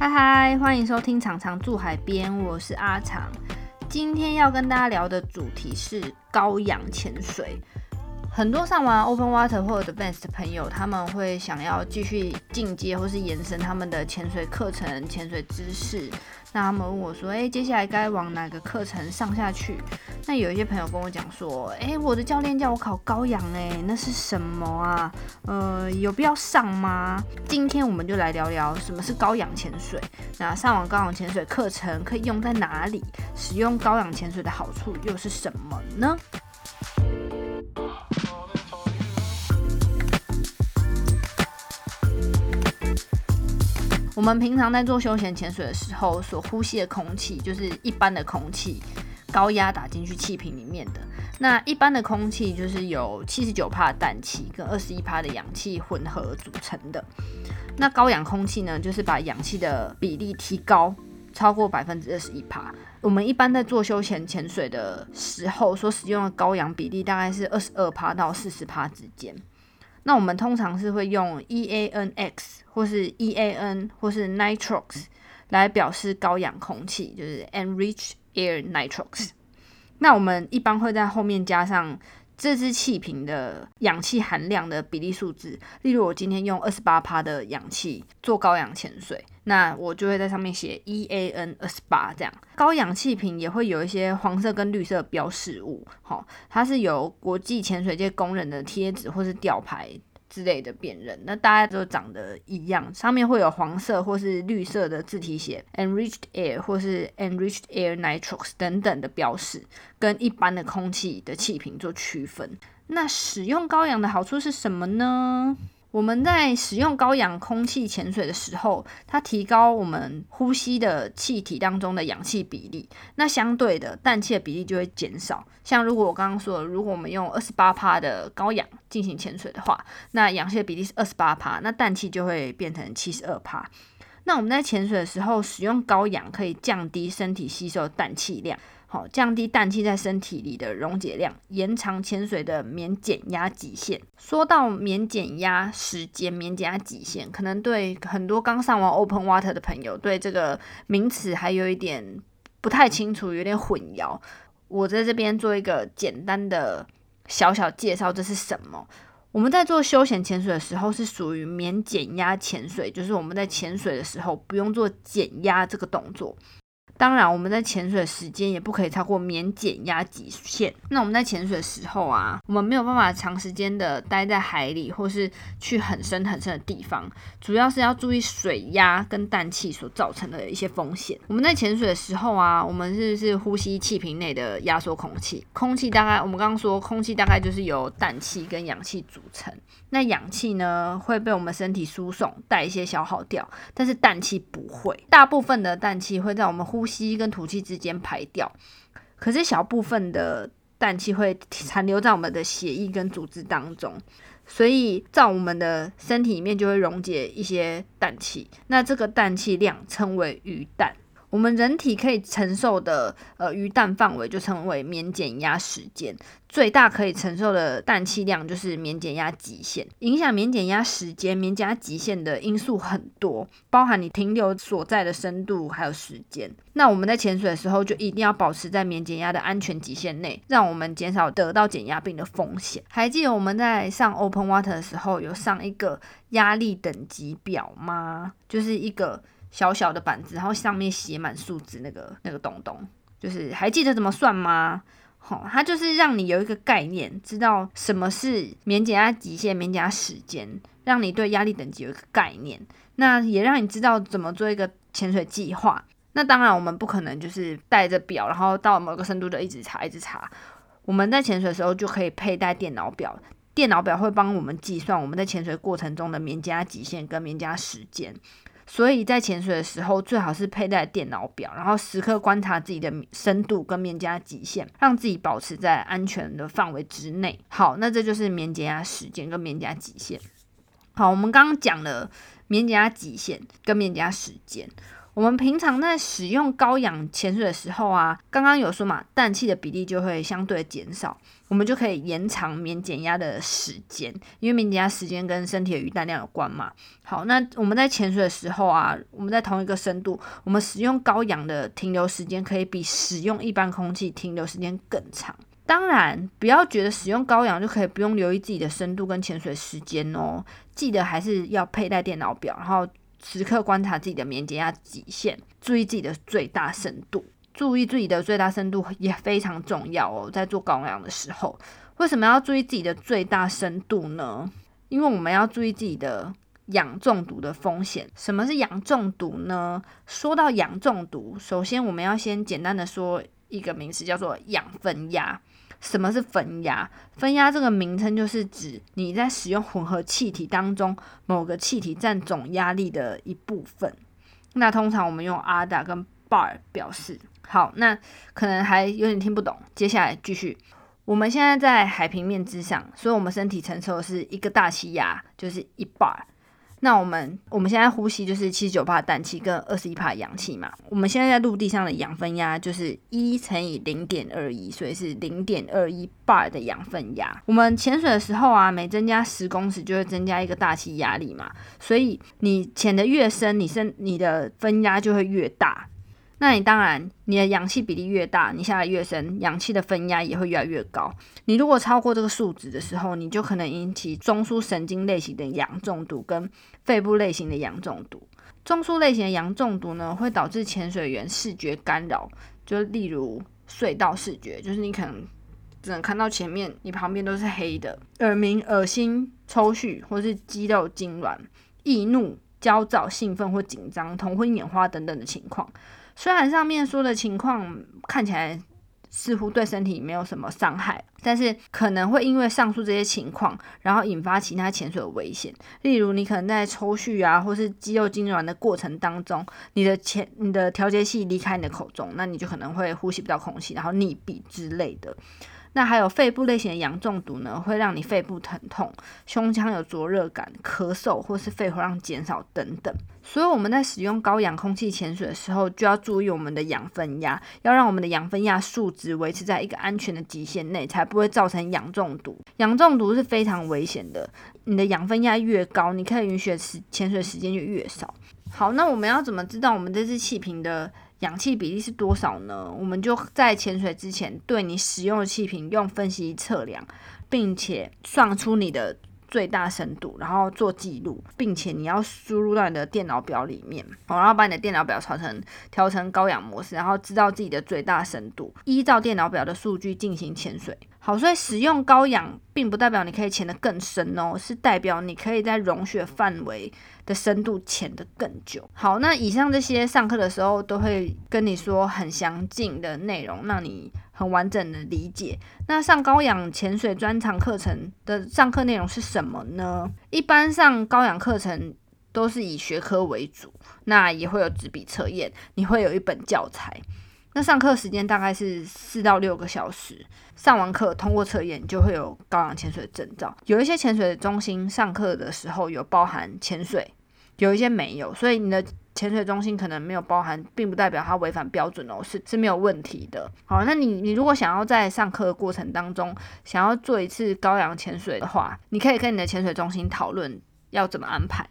嗨嗨，欢迎收听《常常住海边》，我是阿长。今天要跟大家聊的主题是高氧潜水。很多上完 Open Water 或者 Advanced 的朋友，他们会想要继续进阶或是延伸他们的潜水课程、潜水知识。那他们问我说：“诶，接下来该往哪个课程上下去？”那有一些朋友跟我讲说：“诶，我的教练叫我考高氧，诶，那是什么啊？呃，有必要上吗？”今天我们就来聊聊什么是高氧潜水。那上完高氧潜水课程可以用在哪里？使用高氧潜水的好处又是什么呢？我们平常在做休闲潜水的时候，所呼吸的空气就是一般的空气，高压打进去气瓶里面的。那一般的空气就是有七十九帕的氮气跟二十一帕的氧气混合组成的。那高氧空气呢，就是把氧气的比例提高，超过百分之二十一帕。我们一般在做休闲潜水的时候，所使用的高氧比例大概是二十二帕到四十帕之间。那我们通常是会用 EANX 或是 EAN 或是 Nitrox 来表示高氧空气，就是 Enriched Air Nitrox。那我们一般会在后面加上这支气瓶的氧气含量的比例数字。例如，我今天用二十八帕的氧气做高氧潜水，那我就会在上面写 EAN 二十八这样。高氧气瓶也会有一些黄色跟绿色标示物，好，它是由国际潜水界公认的贴纸或是吊牌。之类的辨认，那大家都长得一样，上面会有黄色或是绿色的字体写 enriched air 或是 enriched air nitrox 等等的标识，跟一般的空气的气瓶做区分。那使用高氧的好处是什么呢？我们在使用高氧空气潜水的时候，它提高我们呼吸的气体当中的氧气比例，那相对的氮气的比例就会减少。像如果我刚刚说，如果我们用二十八帕的高氧进行潜水的话，那氧气的比例是二十八帕，那氮气就会变成七十二帕。那我们在潜水的时候使用高氧，可以降低身体吸收氮气量。好，降低氮气在身体里的溶解量，延长潜水的免减压极限。说到免减压时间、免减压极限，可能对很多刚上完 Open Water 的朋友，对这个名词还有一点不太清楚，有点混淆。我在这边做一个简单的小小介绍，这是什么？我们在做休闲潜水的时候，是属于免减压潜水，就是我们在潜水的时候不用做减压这个动作。当然，我们在潜水时间也不可以超过免减压极限。那我们在潜水时候啊，我们没有办法长时间的待在海里，或是去很深很深的地方，主要是要注意水压跟氮气所造成的一些风险。我们在潜水的时候啊，我们是是呼吸气瓶内的压缩空气，空气大概我们刚刚说，空气大概就是由氮气跟氧气组成。那氧气呢会被我们身体输送代谢消耗掉，但是氮气不会。大部分的氮气会在我们呼吸跟吐气之间排掉，可是小部分的氮气会残留在我们的血液跟组织当中，所以在我们的身体里面就会溶解一些氮气。那这个氮气量称为余氮。我们人体可以承受的呃鱼氮范围就称为免减压时间，最大可以承受的氮气量就是免减压极限。影响免减压时间、免减压极限的因素很多，包含你停留所在的深度还有时间。那我们在潜水的时候就一定要保持在免减压的安全极限内，让我们减少得到减压病的风险。还记得我们在上 Open Water 的时候有上一个压力等级表吗？就是一个。小小的板子，然后上面写满数字，那个那个东东，就是还记得怎么算吗？好，它就是让你有一个概念，知道什么是免减压极限、免减压时间，让你对压力等级有一个概念。那也让你知道怎么做一个潜水计划。那当然，我们不可能就是带着表，然后到某个深度就一直查、一直查。我们在潜水的时候就可以佩戴电脑表，电脑表会帮我们计算我们在潜水过程中的免减压极限跟免减压时间。所以在潜水的时候，最好是佩戴电脑表，然后时刻观察自己的深度跟面加极限，让自己保持在安全的范围之内。好，那这就是免解压时间跟免解压极限。好，我们刚刚讲了免解压极限跟免减压时间，我们平常在使用高氧潜水的时候啊，刚刚有说嘛，氮气的比例就会相对减少，我们就可以延长免减压的时间，因为免减压时间跟身体的鱼氮量有关嘛。好，那我们在潜水的时候啊，我们在同一个深度，我们使用高氧的停留时间可以比使用一般空气停留时间更长。当然，不要觉得使用高氧就可以不用留意自己的深度跟潜水时间哦，记得还是要佩戴电脑表，然后。时刻观察自己的免减压极限，注意自己的最大深度。注意自己的最大深度也非常重要哦，在做高氧的时候，为什么要注意自己的最大深度呢？因为我们要注意自己的氧中毒的风险。什么是氧中毒呢？说到氧中毒，首先我们要先简单的说一个名词，叫做氧分压。什么是分压？分压这个名称就是指你在使用混合气体当中，某个气体占总压力的一部分。那通常我们用阿达跟 bar 表示。好，那可能还有点听不懂。接下来继续，我们现在在海平面之上，所以我们身体承受的是一个大气压，就是一 bar。那我们我们现在呼吸就是七十九帕氮气跟二十一帕氧气嘛。我们现在在陆地上的氧分压就是一乘以零点二一，所以是零点二一巴的氧分压。我们潜水的时候啊，每增加十公尺就会增加一个大气压力嘛，所以你潜的越深，你身你的分压就会越大。那你当然，你的氧气比例越大，你下来越深，氧气的分压也会越来越高。你如果超过这个数值的时候，你就可能引起中枢神经类型的氧中毒跟肺部类型的氧中毒。中枢类型的氧中毒呢，会导致潜水员视觉干扰，就例如隧道视觉，就是你可能只能看到前面，你旁边都是黑的；耳鸣、恶心、抽搐，或是肌肉痉挛、易怒、焦躁、兴奋或紧张、头昏眼花等等的情况。虽然上面说的情况看起来似乎对身体没有什么伤害，但是可能会因为上述这些情况，然后引发其他潜水的危险。例如，你可能在抽蓄啊，或是肌肉痉挛的过程当中，你的潜你的调节器离开你的口中，那你就可能会呼吸不到空气，然后溺毙之类的。那还有肺部类型的氧中毒呢，会让你肺部疼痛、胸腔有灼热感、咳嗽或是肺活量减少等等。所以我们在使用高氧空气潜水的时候，就要注意我们的氧分压，要让我们的氧分压数值维持在一个安全的极限内，才不会造成氧中毒。氧中毒是非常危险的，你的氧分压越高，你可以允许的时潜水时间就越少。好，那我们要怎么知道我们这支气瓶的？氧气比例是多少呢？我们就在潜水之前，对你使用的气瓶用分析测量，并且算出你的最大深度，然后做记录，并且你要输入到你的电脑表里面，然后把你的电脑表调成调成高氧模式，然后知道自己的最大深度，依照电脑表的数据进行潜水。好，所以使用高氧并不代表你可以潜得更深哦，是代表你可以在溶血范围的深度潜得更久。好，那以上这些上课的时候都会跟你说很详尽的内容，让你很完整的理解。那上高氧潜水专长课程的上课内容是什么呢？一般上高氧课程都是以学科为主，那也会有纸笔测验，你会有一本教材。那上课时间大概是四到六个小时，上完课通过测验就会有高氧潜水的证照。有一些潜水中心上课的时候有包含潜水，有一些没有，所以你的潜水中心可能没有包含，并不代表它违反标准哦，是是没有问题的。好，那你你如果想要在上课的过程当中想要做一次高氧潜水的话，你可以跟你的潜水中心讨论要怎么安排。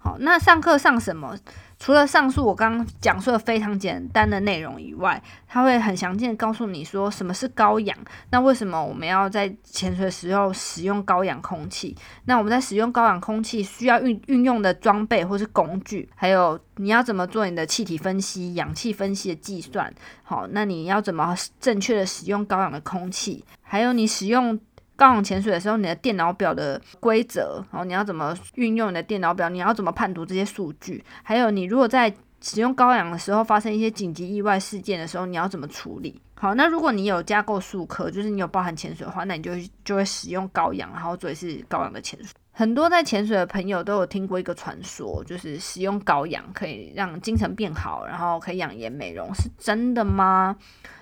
好，那上课上什么？除了上述我刚刚讲述的非常简单的内容以外，他会很详尽的告诉你说什么是高氧，那为什么我们要在潜水时候使用高氧空气？那我们在使用高氧空气需要运运用的装备或是工具，还有你要怎么做你的气体分析、氧气分析的计算？好，那你要怎么正确的使用高氧的空气？还有你使用。高氧潜水的时候，你的电脑表的规则，然后你要怎么运用你的电脑表？你要怎么判读这些数据？还有，你如果在使用高氧的时候发生一些紧急意外事件的时候，你要怎么处理？好，那如果你有加购数科，就是你有包含潜水的话，那你就就会使用高氧，然后做一次高氧的潜水。很多在潜水的朋友都有听过一个传说，就是使用高氧可以让精神变好，然后可以养颜美容，是真的吗？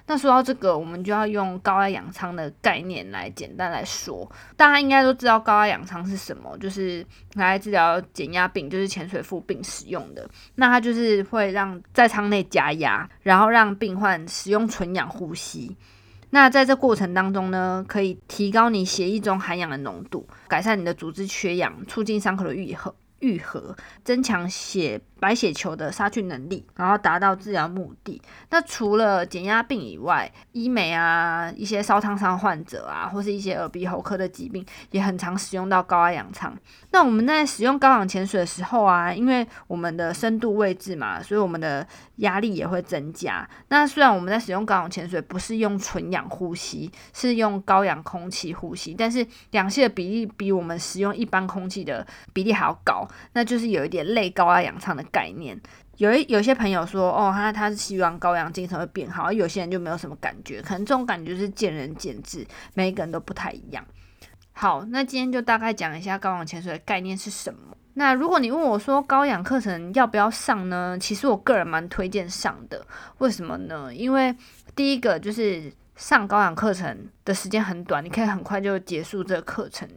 那说到这个，我们就要用高压氧舱的概念来简单来说。大家应该都知道高压氧舱是什么，就是来治疗减压病，就是潜水副病使用的。那它就是会让在舱内加压，然后让病患使用纯氧呼吸。那在这过程当中呢，可以提高你血液中含氧的浓度，改善你的组织缺氧，促进伤口的愈合。愈合，增强血白血球的杀菌能力，然后达到治疗目的。那除了减压病以外，医美啊，一些烧烫伤患者啊，或是一些耳鼻喉科的疾病，也很常使用到高压氧舱。那我们在使用高氧潜水的时候啊，因为我们的深度位置嘛，所以我们的压力也会增加。那虽然我们在使用高氧潜水不是用纯氧呼吸，是用高氧空气呼吸，但是氧气的比例比我们使用一般空气的比例还要高，那就是有一点类高压氧舱的概念。有一有些朋友说，哦，他他是希望高氧精神会变好，而有些人就没有什么感觉，可能这种感觉是见仁见智，每一个人都不太一样。好，那今天就大概讲一下高氧潜水的概念是什么。那如果你问我说高氧课程要不要上呢？其实我个人蛮推荐上的。为什么呢？因为第一个就是上高氧课程的时间很短，你可以很快就结束这个课程。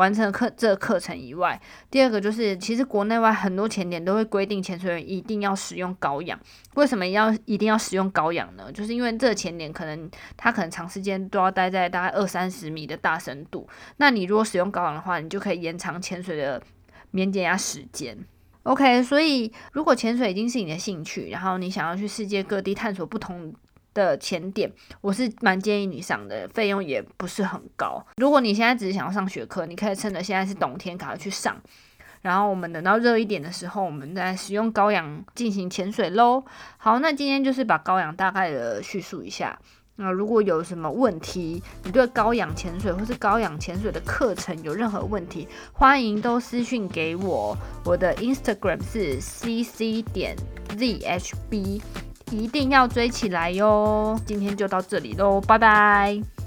完成课这个课程以外，第二个就是其实国内外很多潜点都会规定潜水员一定要使用高氧。为什么要一定要使用高氧呢？就是因为这个潜点可能它可能长时间都要待在大概二三十米的大深度，那你如果使用高氧的话，你就可以延长潜水的免减压时间。OK，所以如果潜水已经是你的兴趣，然后你想要去世界各地探索不同。的前点，我是蛮建议你上的，费用也不是很高。如果你现在只是想要上学课，你可以趁着现在是冬天赶快去上，然后我们等到热一点的时候，我们再使用高氧进行潜水喽。好，那今天就是把高氧大概的叙述一下。那如果有什么问题，你对高氧潜水或是高氧潜水的课程有任何问题，欢迎都私讯给我。我的 Instagram 是 cc 点 zhb。一定要追起来哟！今天就到这里喽，拜拜。